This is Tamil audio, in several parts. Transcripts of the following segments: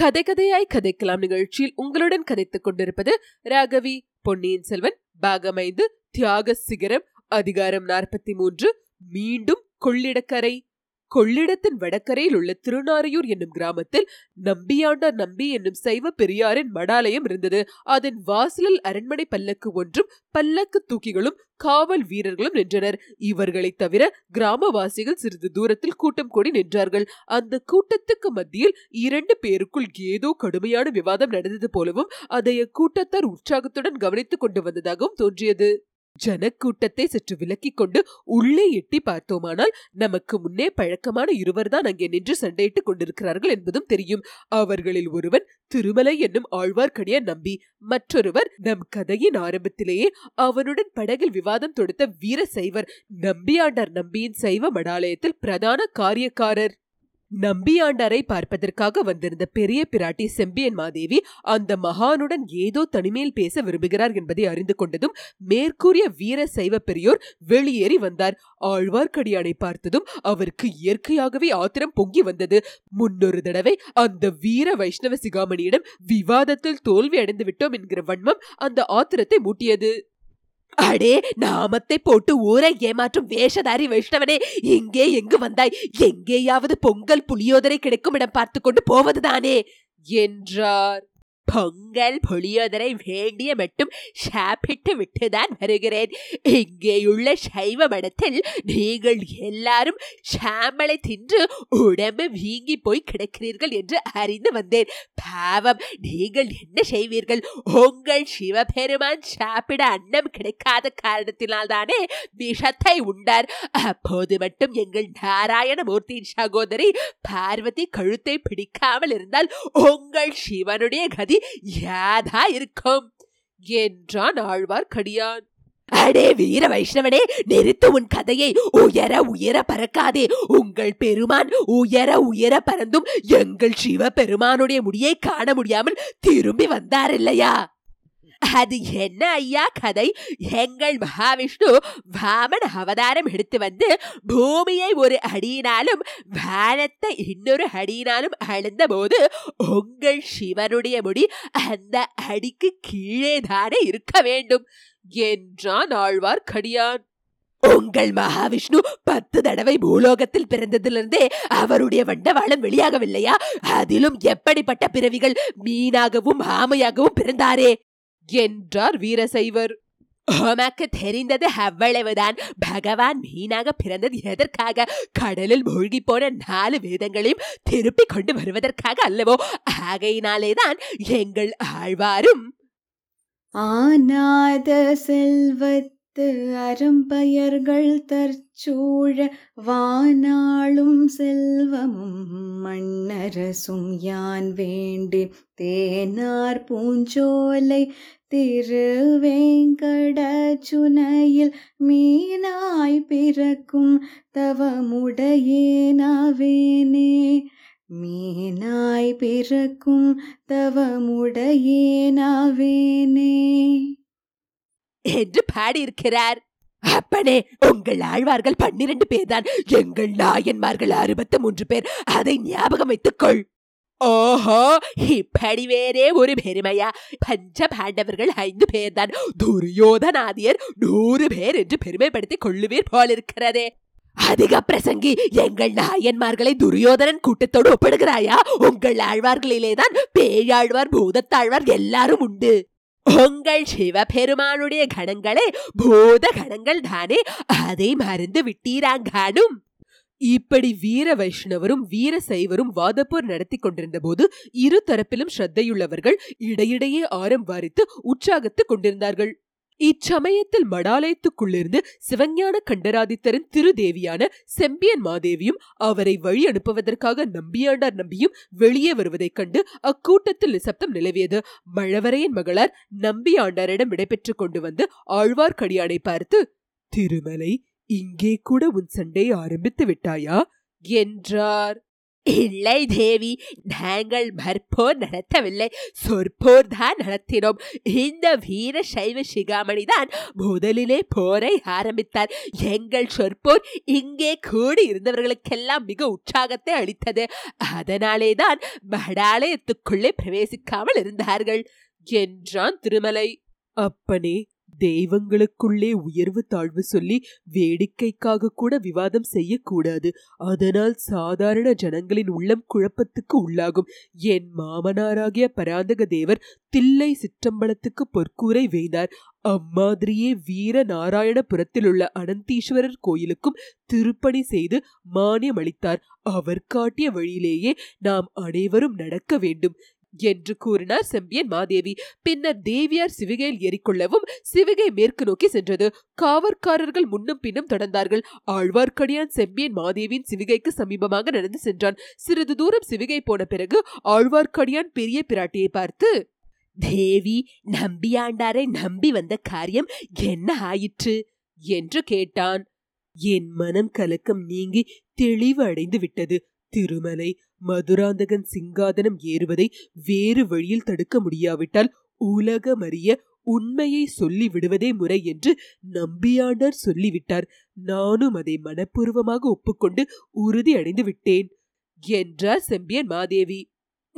கதை கதையாய் கதைக்கலாம் நிகழ்ச்சியில் உங்களுடன் கதைத்துக் கொண்டிருப்பது ராகவி பொன்னியின் செல்வன் பாகம் ஐந்து தியாக சிகரம் அதிகாரம் நாற்பத்தி மூன்று மீண்டும் கொள்ளிடக்கரை. கொள்ளிடத்தின் வடக்கரையில் உள்ள திருநாரையூர் என்னும் கிராமத்தில் நம்பியாண்டார் நம்பி என்னும் சைவ பெரியாரின் மடாலயம் இருந்தது. அதன் வாசலில் அரண்மனை பல்லக்கு ஒன்றும் பல்லக்கு தூக்கிகளும் காவல் வீரர்களும் நின்றனர். இவர்களை தவிர கிராமவாசிகள் சிறிது தூரத்தில் கூட்டம் கூடி நின்றார்கள். அந்த கூட்டத்துக்கு மத்தியில் இரண்டு பேருக்குள் ஏதோ கடுமையான விவாதம் நடந்தது போலவும் அதை அக்கூட்டத்தார் உற்சாகத்துடன் கவனித்துக் கொண்டு வந்ததாகவும் தோன்றியது. ஜனக்கூட்டத்தை சற்று விலக்கிக் கொண்டு உள்ளே எட்டி பார்த்தோமானால் நமக்கு முன்னே பழக்கமான இருவர்தான் அங்கே நின்று சண்டையிட்டுக் கொண்டிருக்கிறார்கள் என்பதும் தெரியும். அவர்களில் ஒருவன் திருமலை என்னும் ஆழ்வார்க்கடிய நம்பி மற்றொருவர் நம் கதையின் ஆரம்பத்திலேயே அவனுடன் படகில் விவாதம் தொடுத்த வீர சைவர் நம்பியாண்டார் நம்பியின் சைவ மடாலயத்தில் பிரதான காரியக்காரர். நம்பியாண்டாரை பார்ப்பதற்காக வந்திருந்த பெரிய பிராட்டி செம்பியன் மாதேவி அந்த மகானுடன் ஏதோ தனிமையில் பேச விரும்புகிறார் என்பதை அறிந்து கொண்டதும் மேற்கூறிய வீர சைவ பெரியோர் வெளியேறி வந்தார். ஆழ்வார்க்கடியானை பார்த்ததும் அவருக்கு இயற்கையாகவே ஆத்திரம் பொங்கி வந்தது. முன்னொரு தடவை அந்த வீர வைஷ்ணவ சிகாமணியிடம் விவாதத்தில் தோல்வி அடைந்து விட்டோம் என்கிற வன்மம் அந்த ஆத்திரத்தை மூட்டியது. அடே நாமத்தை போட்டு ஊரை ஏமாற்றும் வேஷதாரி வைஷ்ணவனே எங்கே எங்கு வந்தாய்? எங்கேயாவது பொங்கல் புளியோதரை கிடைக்கும் இடம் பார்த்து கொண்டு போவதுதானே? என்றார். பொங்கல் புளியோதரை வேண்டிய மட்டும் சாப்பிட்டு விட்டுதான் வருகிறேன். இங்கேயுள்ள சைவ மடத்தில் நீங்கள் எல்லாரும் சாம்பலை தின்று உடம்பு வீங்கி போய் கிடக்கிறீர்கள் என்று அறிந்து வந்தேன். பாவம் நீங்கள் என்ன செய்வீர்கள்? உங்கள் சிவபெருமான் சாப்பிட அன்னம் கிடைக்காத காரணத்தினால் தானே விஷத்தை உண்டார். அப்போது மட்டும் எங்கள் நாராயணமூர்த்தியின் சகோதரி பார்வதி கழுத்தை பிடிக்காமல் இருந்தால் உங்கள் சிவனுடைய கதி யாதா இருக்கும்? என்றான் ஆழ்வார்க்கடியான் அடே வீர வைஷ்ணவனே நிறுத்து உன் கதையை. உயர உயர பறக்காதே. உங்கள் பெருமான் உயர உயர பறந்தும் எங்கள் சிவ பெருமானுடைய முடியை காண முடியாமல் திரும்பி வந்தார் இல்லையா? அது என்ன ஐயா கதை? எங்கள் மகாவிஷ்ணு வாமன் அவதாரம் எடுத்து வந்து பூமியை ஒரு அடியினாலும் வானத்தை இன்னொரு அடியினாலும் அழுந்த போது உங்கள் சிவனுடைய முடி அந்த அடிக்கு கீழே தானே இருக்க வேண்டும் என்றான் ஆழ்வார்க்கடியான். உங்கள் மகாவிஷ்ணு பத்து தடவை பூலோகத்தில் பிறந்ததிலிருந்தே அவருடைய வண்டவாளம் வெளியாகவில்லையா? அதிலும் எப்படிப்பட்ட பிறவிகள்? மீனாகவும் ஆமையாகவும் பிறந்தாரே. என்றார் வீரசைவர். உமக்கு தெரிந்தது அவ்வளவுதான். பகவான் மீனாக பிறந்தது எதற்காக? கடலில் மூழ்கி போன நாலு வேதங்களையும் திருப்பி கொண்டு வருவதற்காக அல்லவோ? ஆகையினாலேதான் எங்கள் ஆழ்வாரும் ஆனாத செல்வத் செல்வத்து அரும்பயர்கள் தற்சூழ வானாளும் செல்வமும் மண்ணரசும் யான் வேண்டி தேனார் பூஞ்சோலை திருவேங்கடச்சுனையில் மீனாய் பிறக்கும் தவமுடையேனாவேனே. மீனாய் பிறக்கும் தவமுடையேனாவேனே. என்று பாடியிருக்கிறார். அப்பனே உங்கள் ஆழ்வார்கள் பன்னிரண்டு பேர்தான். எங்கள் நாயன்மார்கள் அறுபத்து மூன்று பேர். அதை ஞாபகம் வைத்துக்கொள். ஓஹோ இப்படி வேறே ஒரு பெருமையா? பஞ்ச பாண்டவர்கள் ஐந்து பேர்தான். துரியோதனாதியர் நூறு பேர் என்று பெருமைப்படுத்திக் கொள்ளுவீர் போலிருக்கிறதே. அதிக பிரசங்கி எங்கள் நாயன்மார்களை துரியோதனன் கூட்டத்தோடு ஒப்பிடுகிறாயா? உங்கள் ஆழ்வார்களிலேதான் பேயாழ்வார் பூதத்தாழ்வார் எல்லாரும் உண்டு. உங்கள் சிவபெருமானுடைய கணங்களே பூத கணங்கள் தானே. அதை மறந்து விட்டீராங்கானும் இப்படி வீர வைஷ்ணவரும் வீர சைவரும் வாதப்போர் நடத்தி கொண்டிருந்த போது இரு தரப்பிலும் ஸ்ரத்தையுள்ளவர்கள் இடையிடையே ஆரம் வாரித்து உற்சாகத்து கொண்டிருந்தார்கள். இச்சமயத்தில் மடாலயத்துக்குள்ளிருந்து சிவஞான கண்டராதித்தரின் திருதேவியான செம்பியன் மாதேவியும் அவரை வழி அனுப்புவதற்காக நம்பியாண்டார் நம்பியும் வெளியே வருவதைக் கண்டு அக்கூட்டத்தில் நிசப்தம் நிலவியது. மழவரையின் மகளார் நம்பியாண்டாரிடம் விடைபெற்றுக் கொண்டு வந்து ஆழ்வார்க்கடியானை பார்த்து திருமலை இங்கே கூட உன் சண்டை ஆரம்பித்து விட்டாயா? என்றார். இல்லை தேவி நாங்கள் மற்போர் நடத்தவில்லை. சொற்போர் தான் நடத்தினோம். இந்த வீர சைவ சிகாமணி தான் முதலிலே போரை ஆரம்பித்தார். எங்கள் சொற்போர் இங்கே கூடி இருந்தவர்களுக்கெல்லாம் மிக உற்சாகத்தை அளித்தது. அதனாலே தான் மடாலயத்துக்குள்ளே பிரவேசிக்காமல் இருந்தார்கள். என்றான் திருமலை. அப்பனே தெய்வங்களுக்குள்ளே உயர்வு தாழ்வு சொல்லி வேடிக்கைக்காக கூட விவாதம் செய்யக்கூடாது. அதனால் சாதாரண ஜனங்களின் உள்ளம் குழப்பத்துக்கு உள்ளாகும். என் மாமனாராகிய பராந்தக தேவர் தில்லை சிற்றம்பலத்துக்கு பொற்கூரை வேந்தார் அம்மாதிரியே வீர நாராயணபுரத்திலுள்ள அனந்தீஸ்வரர் கோயிலுக்கும் திருப்பணி செய்து மானியம் அளித்தார் அவர் காட்டிய வழியிலேயே நாம் அனைவரும் நடக்க வேண்டும். என்று கூறினார் செம்பியன் மாதேவி. பின்னர் தேவியார் சிவிகையில் ஏறிக்கொள்ளவும் சிவிகை மேற்கு நோக்கி சென்றது. காவற்காரர்கள் முன்னும் பின்னும் தொடர்ந்தார்கள். ஆழ்வார்க்கடியான் செம்பியன் மாதேவியின் சிவிகைக்கு சமீபமாக நடந்து சென்றான். சிறிது தூரம் சிவிகை போன பிறகு ஆழ்வார்க்கடியான் பெரிய பிராட்டியை பார்த்து தேவி நம்பியாண்டாரை நம்பி வந்த காரியம் என்ன ஆயிற்று? என்று கேட்டான். என் மனம் கலக்கம் நீங்கி தெளிவு அடைந்து விட்டது. திருமலை மதுராந்தகன் சிங்காதனம் ஏறுவதை வேறு வழியில் தடுக்க முடியாவிட்டால் உலகமறிய உண்மையை சொல்லி விடுவதே முறை என்று நம்பியாண்டார் சொல்லிவிட்டார். நானும் அதை மனப்பூர்வமாக ஒப்புக்கொண்டு உறுதி அடைந்து விட்டேன் என்றார் செம்பியன் மாதேவி.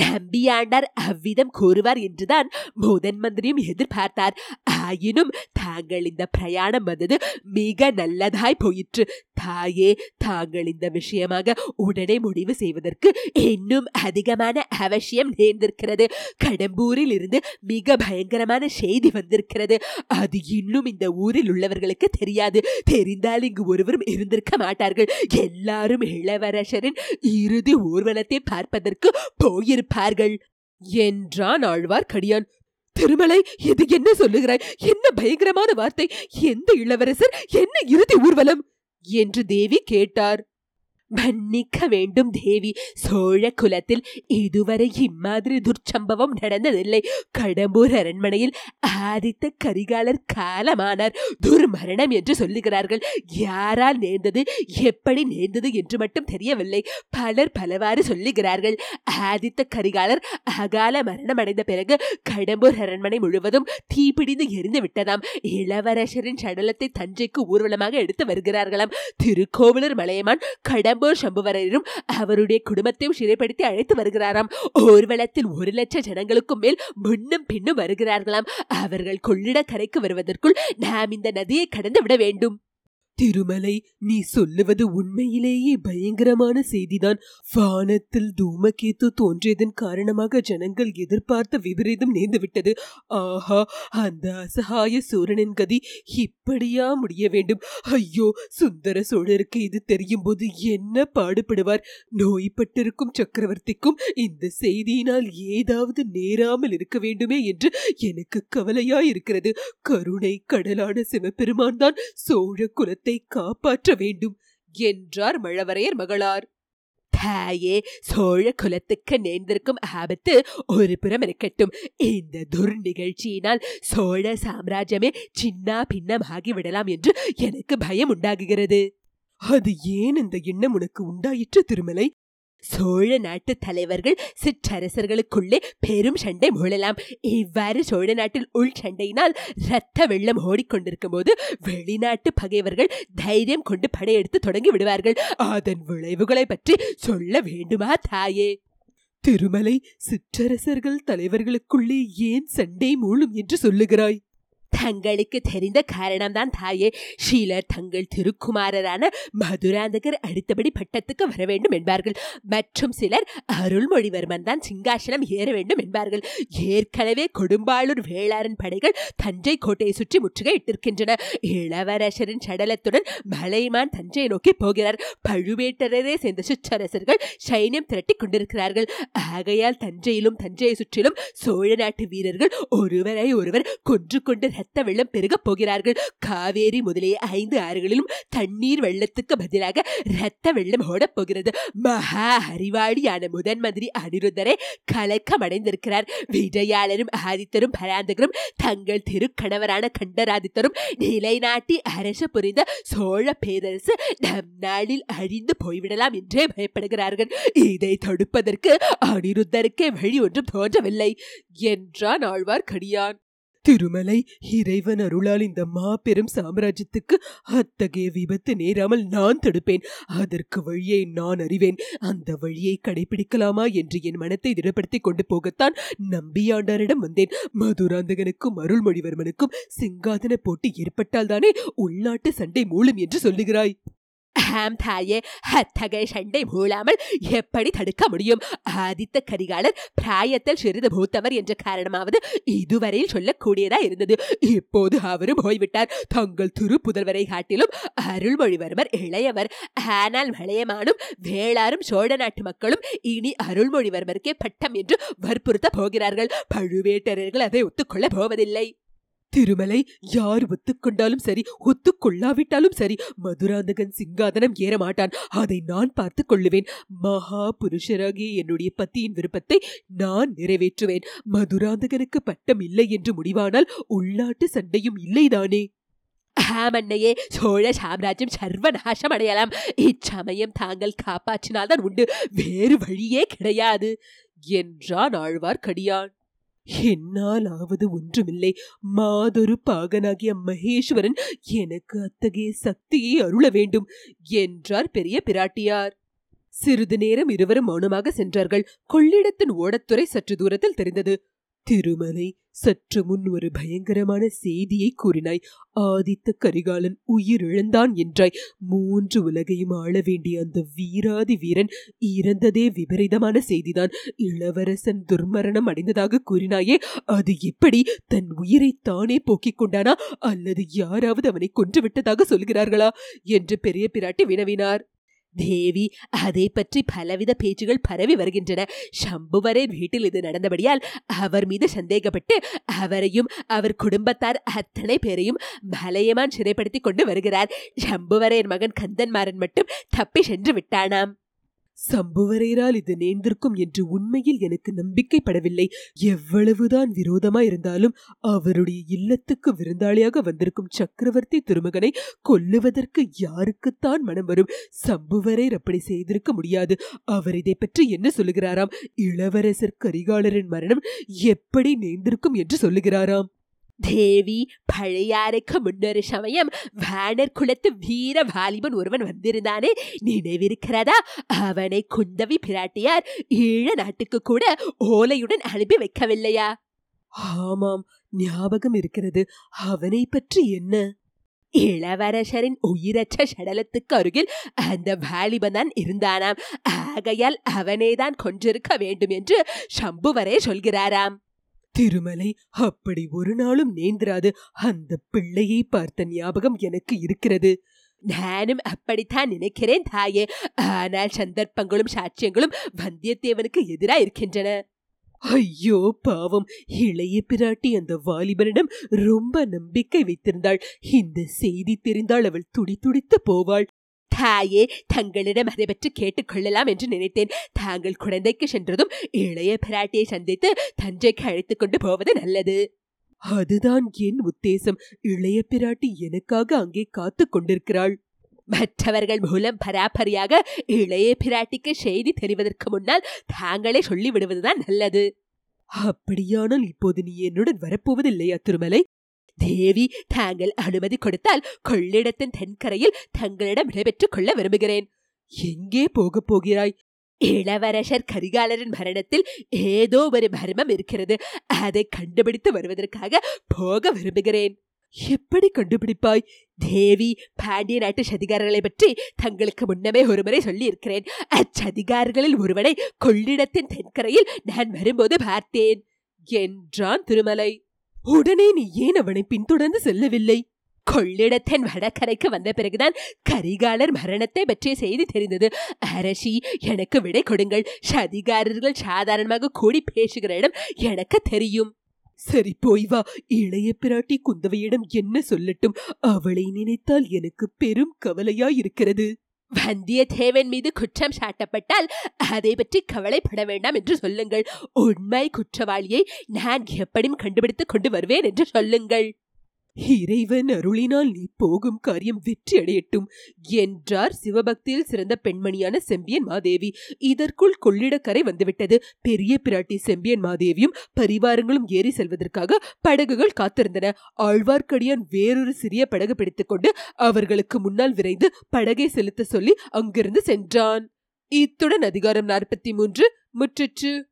நம்பியாண்டார் அவ்விதம் கூறுவார் என்றுதான் முதன் மந்திரியும் எதிர்பார்த்தார். ஆயினும் தாங்கள் இந்த பிரயாணம் வந்தது மிக நல்லதாய் போயிற்று. தாயே தாங்கள் இந்த விஷயமாக உடனே முடிவு செய்வதற்கு இன்னும் அதிகமான அவசியம் நேர்ந்திருக்கிறது. கடம்பூரில் இருந்து மிக பயங்கரமான செய்தி வந்திருக்கிறது. அது இன்னும் இந்த ஊரில் உள்ளவர்களுக்கு தெரியாது. தெரிந்தால் இங்கு ஒருவரும் இருந்திருக்க மாட்டார்கள். எல்லாரும் இளவரசரின் இறுதி ஊர்வலத்தை பார்ப்பதற்கு போயிருப்பார் பார்கள் என்றான் ஆழ்வார்க்கடியான் திருமலை இது என்ன சொல்லுகிறாய்? என்ன பயங்கரமான வார்த்தை? எந்த இளவரசர்? என்ன இறுதி ஊர்வலம்? என்று தேவி கேட்டார். மன்னிக்க வேண்டும் தேவி. சோழ குலத்தில் இதுவரை இம்மாதிரி துர்ச்சம்பவம் நடந்ததில்லை. கடம்பூர் அரண்மனையில் ஆதித்த கரிகாலர் காலமானார். துர்மரணம் என்று சொல்லுகிறார்கள். யாரால் நேர்ந்தது எப்படி நேர்ந்தது என்று மட்டும் தெரியவில்லை. பலர் பலவாறு சொல்லுகிறார்கள். ஆதித்த கரிகாலர் அகால மரணம் அடைந்த பிறகு கடம்பூர் அரண்மனை முழுவதும் தீப்பிடிந்து எரிந்து விட்டதாம். இளவரசரின் சடலத்தை தஞ்சைக்கு ஊர்வலமாக எடுத்து வருகிறார்களாம். திருக்கோவிலூர் மலையமான் கடம்பூர் சம்புவரையரும் அவருடைய குடும்பத்தையும் சிறைப்படுத்தி அழைத்து வருகிறாராம். ஊர்வலத்தில் ஒரு லட்சம் ஜனங்களுக்கும் மேல் முன்னும் பின்னும் வருகிறார்களாம். அவர்கள் கொள்ளிட கரைக்கு வருவதற்குள் நாம் இந்த நதியை கடந்து விட வேண்டும். திருமலை நீ சொல்லுவது உண்மையிலேயே பயங்கரமான செய்திதான். வானத்தில் தூமகேத்து தோன்றியதன் காரணமாக ஜனங்கள் எதிர்பார்த்த விபரீதம் நேர்ந்துவிட்டது. ஆஹா அந்த அசகாய சூரனின் கதி இப்படியா முடிய வேண்டும்? ஐயோ சுந்தர சோழருக்கு இது தெரியும் போது என்ன பாடுபடுவார்? நோய்பட்டிருக்கும் சக்கரவர்த்திக்கும் இந்த செய்தியினால் ஏதாவது நேராமல் இருக்க வேண்டுமே என்று எனக்கு கவலையாயிருக்கிறது. கருணை கடலான சிவபெருமான் தான் சோழ குலத்தை காப்பாற்ற வேண்டும் என்றார் மழவரையர் மகளார். தாயே சோழ குலத்துக்கு நேர்ந்திருக்கும் ஆபத்து ஒரு புறம் இருக்கட்டும். இந்த துர் நிகழ்ச்சியினால் சோழ சாம்ராஜ்யமே சின்னா பின்னமாகி விடலாம் என்று எனக்கு பயம் உண்டாகுகிறது. அது ஏன் இந்த எண்ணம் உனக்கு உண்டாயிற்று திருமலை? சோழ நாட்டு தலைவர்கள் சிற்றரசர்களுக்குள்ளே பெரும் சண்டை மூழலாம். இவ்வாறு சோழ நாட்டில் உள் சண்டையினால் இரத்த வெள்ளம் ஓடிக்கொண்டிருக்கும் போது வெளிநாட்டு பகைவர்கள் தைரியம் கொண்டு படையெடுத்து தொடங்கி விடுவார்கள். அதன் விளைவுகளை பற்றி சொல்ல வேண்டுமா தாயே? திருமலை சிற்றரசர்கள் தலைவர்களுக்குள்ளே ஏன் சண்டை மூழும் என்று சொல்லுகிறாய்? தங்களுக்கு தெரிந்த காரணம்தான் தாயே. ஷீலர் தங்கள் திருக்குமாரரான மதுராந்தகர் அடுத்தபடி பட்டத்துக்கு வர வேண்டும் என்பார்கள். மற்றும் சிலர் அருள்மொழிவர்மன் தான் சிங்காசனம் ஏற வேண்டும் என்பார்கள். ஏற்கனவே கொடும்பாளூர் வேளாரன் படைகள் தஞ்சை கோட்டையை சுற்றி முற்றுகை இட்டிருக்கின்றன. இளவரசரின் சடலத்துடன் மலைமான் தஞ்சையை நோக்கி போகிறார். பழுவேட்டரரே சேர்ந்த சுற்றரசர்கள் சைன்யம் திரட்டிக் கொண்டிருக்கிறார்கள். ஆகையால் தஞ்சையிலும் தஞ்சையை சுற்றிலும் சோழ நாட்டு வீரர்கள் ஒருவரை ஒருவர் கொன்று கொண்டு இரத்த வெள்ளம் பெருகப் போகிறார்கள். காவேரி முதலிய ஐந்து ஆறுகளிலும் தண்ணீர் வெள்ளத்துக்கு பதிலாக இரத்த வெள்ளம் ஓடப் போகிறது. மகா அறிவாளியான முதன் மந்திரி அனிருத்தரை கலக்கம் அடைந்திருக்கிறார் விஜயாளரும் ஆதித்தரும் பராந்தகரும் தங்கள் திருக்கணவரான கண்டராதித்தரும் நிலைநாட்டி அரசு புரிந்த சோழ பேரரசு நம் நாளில் அழிந்து போய்விடலாம் என்றே பயப்படுகிறார்கள். இதை தடுப்பதற்கு அனிருத்தருக்கே வழி ஒன்றும் தோன்றவில்லை. என்றான் ஆழ்வார்க்கடியான். திருமலை இறைவன் அருளால் இந்த மாபெரும் சாம்ராஜ்யத்துக்கு அத்தகைய விபத்து நேராமல் நான் தடுப்பேன். அதற்கு வழியை நான் அறிவேன். அந்த வழியை கடைபிடிக்கலாமா என்று என் மனத்தை திடப்படுத்திக் கொண்டு போகத்தான் நம்பியாண்டாரிடம் வந்தேன். மதுராந்தகனுக்கும் அருள்மொழிவர்மனுக்கும் சிங்காதன போட்டி ஏற்பட்டால்தானே உள்நாட்டு சண்டை மூலம் என்று சொல்லுகிறாய். ஆம் தாயே அத்தகைய சண்டை மூழாமல் எப்படி தடுக்க முடியும்? ஆதித்த கரிகாலர் பிராயத்தில் சிறிது மூத்தவர் என்ற காரணமாவது இதுவரையில் சொல்லக்கூடியதா இருந்தது. இப்போது அவரும் போய்விட்டார். தங்கள் திரு புதல்வரை காட்டிலும் அருள்மொழிவர்மர் இளையவர். ஆனால் மலையமானும் வேளாரும் சோழ நாட்டு மக்களும் இனி அருள்மொழிவர்மருக்கே பட்டம் என்று வற்புறுத்த போகிறார்கள். பழுவேட்டரர்கள் அதை ஒத்துக்கொள்ள போவதில்லை. திருமலை யார் ஒத்துக்கொண்டாலும் சரி ஒத்துக்கொள்ளாவிட்டாலும் சரி மதுராந்தகன் சிங்காதனம் ஏற மாட்டான். அதை நான் பார்த்துக் கொள்ளுவேன். மகா புருஷராகிய என்னுடைய பத்தியின் விருப்பத்தை நான் நிறைவேற்றுவேன். மதுராந்தகனுக்கு பட்டம் இல்லை என்று முடிவானால் உள்நாட்டு சண்டையும் இல்லைதானே? ஆமண்ணையே சோழ சாம்ராஜ்யம் சர்வநாசம் அடையலாம். இச்சமயம் தாங்கள் காப்பாற்றினால்தான் உண்டு. வேறு வழியே கிடையாது. என்றான் ஆழ்வார்க்கடியான். என்னால் ஆவது ஒன்றுமில்லை. மாதொரு பாகனாகிய மகேஸ்வரன் எனக்கு அத்தகைய சக்தியை அருள வேண்டும் என்றார் பெரிய பிராட்டியார். சிறிது நேரம் இருவரும் மௌனமாக சென்றார்கள். கொள்ளிடத்தின் ஓடத்துறை சற்று தூரத்தில் தெரிந்தது. திருமலை சற்று முன் ஒரு பயங்கரமான செய்தியை கூறினாய். ஆதித்த கரிகாலன் உயிரிழந்தான் என்றாய். மூன்று உலகையும் ஆள வேண்டிய அந்த வீராதி வீரன் இறந்ததே விபரீதமான செய்திதான். இளவரசன் துர்மரணம் அடைந்ததாக கூறினாயே அது எப்படி தன் உயிரை தானே போக்கிக் கொண்டானா? அல்லது யாராவது அவனை கொன்று விட்டதாக சொல்கிறார்களா? என்று பெரிய பிராட்டி வினவினார். தேவி அதை பற்றி பலவித பேச்சுகள் பரவி வருகின்றன. சம்புவரேன் வீட்டில் இது நடந்தபடியால் அவர் மீது சந்தேகப்பட்டு அவரையும் அவர் குடும்பத்தார் அத்தனை பேரையும் மலையமான் சிறைப்படுத்தி கொண்டு வருகிறார். சம்புவரேன் மகன் கந்தன்மாறன் மட்டும் தப்பி சென்று விட்டானாம். சம்புவரையரால் இது நேர்ந்திருக்கும் என்று உண்மையில் எனக்கு நம்பிக்கைப்படவில்லை. எவ்வளவுதான் விரோதமா இருந்தாலும் அவருடைய இல்லத்துக்கு விருந்தாளியாக வந்திருக்கும் சக்கரவர்த்தி திருமகனை கொல்லுவதற்கு யாருக்குத்தான் மனம் வரும்? சம்புவரையர் அப்படி செய்திருக்க முடியாது. அவர் இதை பற்றி என்ன சொல்லுகிறாராம்? இளவரசர் கரிகாலரின் மரணம் எப்படி நேர்ந்திருக்கும் என்று சொல்லுகிறாராம்? தேவி பழையாருக்கு முன்னொரு சமயம் வானர் குலத்து வீர வாலிபன் ஒருவன் வந்திருந்தானே நினைவிருக்கிறதா அவனை குந்தவி பிராட்டியார் ஈழ நாட்டுக்கு கூட ஓலையுடன் அனுப்பி வைக்கவில்லையா ஆமாம் ஞாபகம் இருக்கிறது அவனை பற்றி என்ன இளவரசரின் உயிரற்ற சடலத்துக்கு அருகில் அந்த வாலிபன் தான் இருந்தானாம் ஆகையால் அவனேதான் கொன்றிருக்க வேண்டும் என்று சம்புவரே சொல்கிறாராம் திருமலை அப்படி ஒரு நாளும் நேந்திராது. அந்த பிள்ளையை பார்த்த ஞாபகம் எனக்கு இருக்கிறது. நானும் அப்படித்தான் நினைக்கிறேன் தாயே. ஆனால் சந்தர்ப்பங்களும் சாட்சியங்களும் வந்தியத்தேவனுக்கு எதிரா இருக்கின்றன ஐயோ பாவம். இளைய பிராட்டி அந்த வாலிபனிடம் ரொம்ப நம்பிக்கை வைத்திருந்தாள். இந்த செய்தி தெரிந்தால் அவள் துடி துடித்து போவாள். தாயே தங்களிடம் அதை பற்றி கேட்டுக்கொள்ளலாம் என்று நினைத்தேன். தாங்கள் குழந்தைக்கு சென்றதும் இளைய பிராட்டியை சந்தித்து தஞ்சைக்கு அழைத்துக் கொண்டு போவது நல்லது. அதுதான் என் உத்தேசம். இளைய பிராட்டி எனக்காக அங்கே காத்து கொண்டிருக்கிறாள். மற்றவர்கள் மூலம் பராபரியாக இளைய பிராட்டிக்கு செய்தி தெரிவதற்கு முன்னால் தாங்களே சொல்லிவிடுவதுதான் நல்லது. அப்படியானால் இப்போது நீ என்னுடன் வரப்போவதில்லையா திருமலை? தேவி தாங்கள் அனுமதி கொடுத்தால் கொள்ளிடத்தின் தென்கரையில் தங்களிடம் விடைபெற்றுக் கொள்ள விரும்புகிறேன். எங்கே போகப் போகிறாய்? இளவரசர் கரிகாலரின் மரணத்தில் ஏதோ ஒரு மர்மம் இருக்கிறது. அதை கண்டுபிடித்து வருவதற்காக போக விரும்புகிறேன். எப்படி கண்டுபிடிப்பாய்? தேவி பாண்டிய நாட்டு சதிகாரர்களை பற்றி தங்களுக்கு முன்னமே ஒருமுறை சொல்லி இருக்கிறேன் அச்சதிகாரர்களில் ஒருவனை கொள்ளிடத்தின் தென்கரையில் நான் வரும்போது பார்த்தேன். என்றான் திருமலை. உடனே நீ ஏன் அவனை பின்தொடர்ந்து செல்லவில்லை? கொள்ளிடத்தின் வடக்கரைக்கு வந்த பிறகுதான் கரிகாலர் மரணத்தை பற்றிய செய்தி தெரிந்தது. அரசி எனக்கு விடை கொடுங்கள். சதிகாரர்கள் சாதாரணமாக கூடி பேசுகிற இடம் எனக்கு தெரியும். சரி போய் வா. இளைய பிராட்டி குந்தவையிடம் என்ன சொல்லட்டும்? அவளை நினைத்தால் எனக்கு பெரும் கவலையாயிருக்கிறது. வந்தியத்தேவன் மீது குற்றம் சாட்டப்பட்டால் அதை பற்றி கவலைப்பட வேண்டாம் என்று சொல்லுங்கள். உண்மை குற்றவாளியை நான் எப்படியும் கண்டுபிடித்துக் கொண்டு வருவேன் என்று சொல்லுங்கள். இறைவன் அருளினால் நீ போகும் காரியம் வெற்றி அடையட்டும் என்றார் சிவபக்தியில் சிறந்த பெண்மணியான செம்பியன் மாதேவி. இதற்குள் கொள்ளிடக்கரை வந்துவிட்டது. பெரிய பிராட்டி செம்பியன் மாதேவியும் பரிவாரங்களும் ஏறி செல்வதற்காக படகுகள் காத்திருந்தன. ஆழ்வார்க்கடியான் வேறொரு சிறிய படகு பிடித்துக்கொண்டு அவர்களுக்கு முன்னால் விரைந்து படகை செலுத்த சொல்லி அங்கிருந்து சென்றான். இத்துடன் அதிகாரம் நாற்பத்தி மூன்று முற்றிற்று.